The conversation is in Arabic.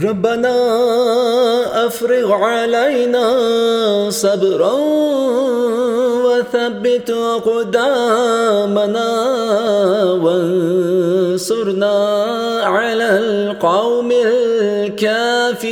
ربنا أفرغ علينا صبرا وثبت أقدامنا وانصرنا على القوم الكافرين.